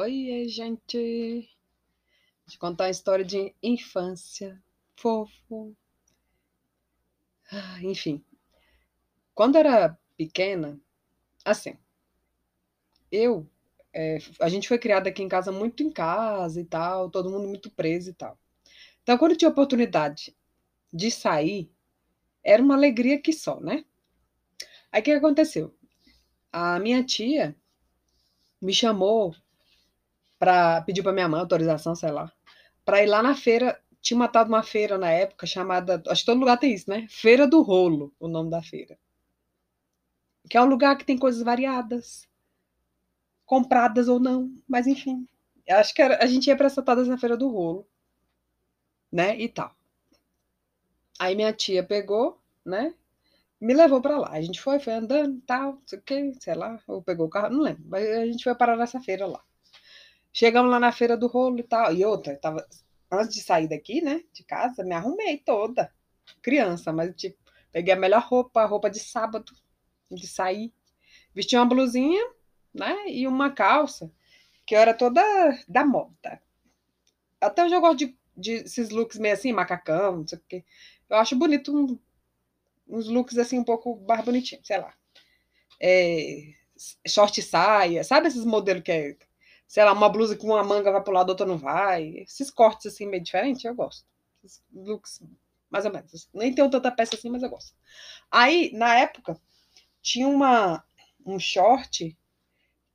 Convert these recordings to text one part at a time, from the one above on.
Oi, gente! Vou te contar uma história de infância. Fofo. Ah, Enfim, quando era pequena, assim, eu, é, a gente foi criada aqui em casa muito em casa e tal, todo mundo muito preso e tal. Então, quando tinha oportunidade de sair, era uma alegria que só, né? Aí o que aconteceu? A minha tia me chamou para pedir para minha mãe autorização, sei lá, para ir lá na feira. Tinha matado uma feira na época chamada, acho que todo lugar tem isso, né? Feira do Rolo, o nome da feira. Que é um lugar que tem coisas variadas, compradas ou não, mas enfim. Acho que a gente ia para essa tal dessa Feira do Rolo, né? E tal. Aí minha tia pegou, né? Me levou para lá. A gente foi, foi andando, tal, sei o que, sei lá, ou pegou o carro, não lembro. Mas a gente foi parar nessa feira lá. Chegamos lá na feira do rolo e tal. E outra, tava, antes de sair daqui, né, de casa, me arrumei toda. Criança, mas tipo, peguei a melhor roupa, roupa de sábado, de sair. Vesti uma blusinha, né, e uma calça, que eu era toda da moda. Até hoje eu gosto de, de esses looks meio assim, macacão, não sei o quê. Eu acho bonito um, uns looks assim um pouco mais bonitinhos, sei lá. É, short saia, sabe esses modelos que é sei lá, uma blusa com uma manga vai pro lado, outra não vai. Esses cortes assim meio diferentes, eu gosto. Esses looks, mais ou menos. Nem tenho tanta peça assim, mas eu gosto. Aí, na época, tinha uma, um short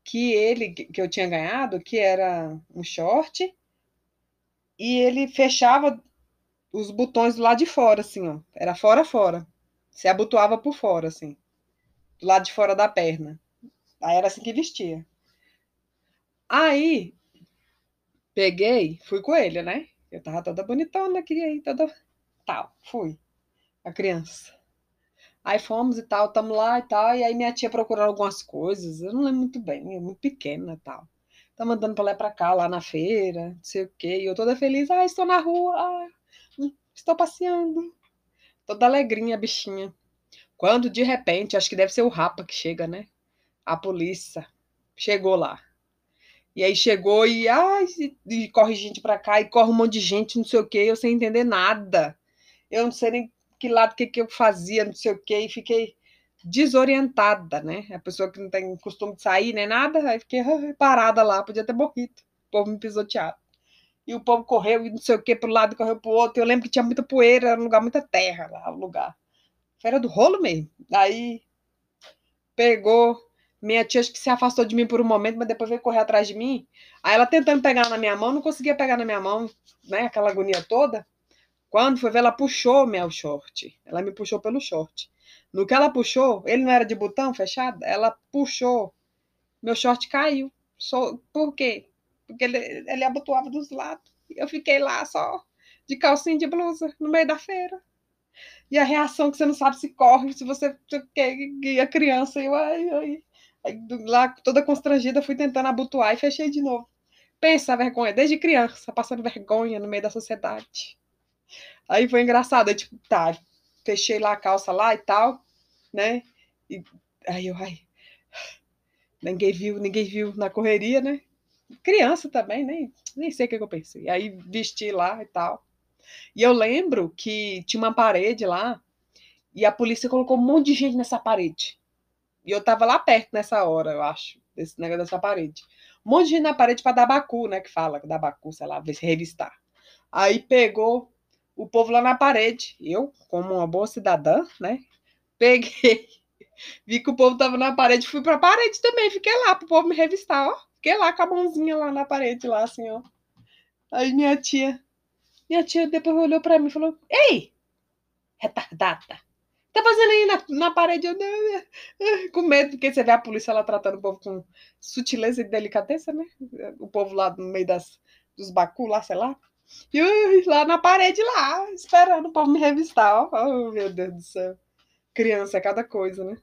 que ele, que eu tinha ganhado, que era um short, e ele fechava os botões do lado de fora, assim, ó. Era fora, fora. Se abotoava por fora, assim. Do lado de fora da perna. Aí era assim que vestia. Aí, peguei, fui com ele, né? Eu tava toda bonitona, queria ir toda tal. Fui, a criança. Aí fomos e tal, tamo lá e tal. E aí minha tia procurou algumas coisas, eu não lembro muito bem, é muito pequena e tal. Tá mandando pra lá e pra cá, lá na feira, não sei o quê. E eu toda feliz, ah, estou na rua, ah, estou passeando. Toda alegrinha, bichinha. Quando de repente, acho que deve ser o Rapa que chega, né? A polícia chegou lá. E aí chegou e, ai, e corre gente pra cá, e corre um monte de gente, não sei o quê, eu sem entender nada. Eu não sei nem que lado, que, que eu fazia, não sei o quê, e fiquei desorientada, né? A pessoa que não tem costume de sair nem nada, aí fiquei parada lá, podia ter morrido. O povo me pisoteado. E o povo correu e não sei o que, para um lado, correu para o outro. Eu lembro que tinha muita poeira, era um lugar, muita terra lá, o lugar. Feira do rolo mesmo. Aí pegou, minha tia acho que se afastou de mim por um momento, mas depois veio correr atrás de mim. Aí ela tentando pegar na minha mão, não conseguia pegar na minha mão, né? Aquela agonia toda. Quando foi ver, ela puxou meu short. Ela me puxou pelo short. No que ela puxou, ele não era de botão fechado, ela puxou, meu short caiu. Só, por quê? Porque ele, ele abotoava dos lados. Eu fiquei lá só de calcinha de blusa no meio da feira. E a reação que você não sabe se corre, se você quer a criança, eu, ai, ai. Aí, lá, toda constrangida, fui tentando abotoar e fechei de novo. Pensa a vergonha, desde criança, passando vergonha no meio da sociedade. Aí foi engraçado, aí, tipo, tá, fechei lá a calça lá e tal, né? E aí eu, ai, ninguém viu, ninguém viu na correria, né? Criança também, nem, nem sei o que eu pensei. Aí vesti lá e tal. E eu lembro que tinha uma parede lá e a polícia colocou um monte de gente nessa parede. E eu tava lá perto nessa hora, eu acho, desse negócio dessa parede. Um monte de gente na parede para dar bacu, né? Que fala, dar bacu, sei lá, ver se revistar. Aí pegou o povo lá na parede. Eu, como uma boa cidadã, né? Peguei, vi que o povo tava na parede, fui pra parede também, fiquei lá pro povo me revistar, ó. Fiquei lá com a mãozinha lá na parede, lá assim, ó. Aí minha tia, minha tia depois olhou pra mim e falou: Ei, retardada, tá fazendo aí na, na parede? Com medo, porque você vê a polícia lá tratando o povo com sutileza e delicadeza, né? O povo lá no meio das, dos bacu lá, sei lá. E lá na parede, lá, esperando o povo me revistar. Ó. Oh, meu Deus do céu. Criança é cada coisa, né?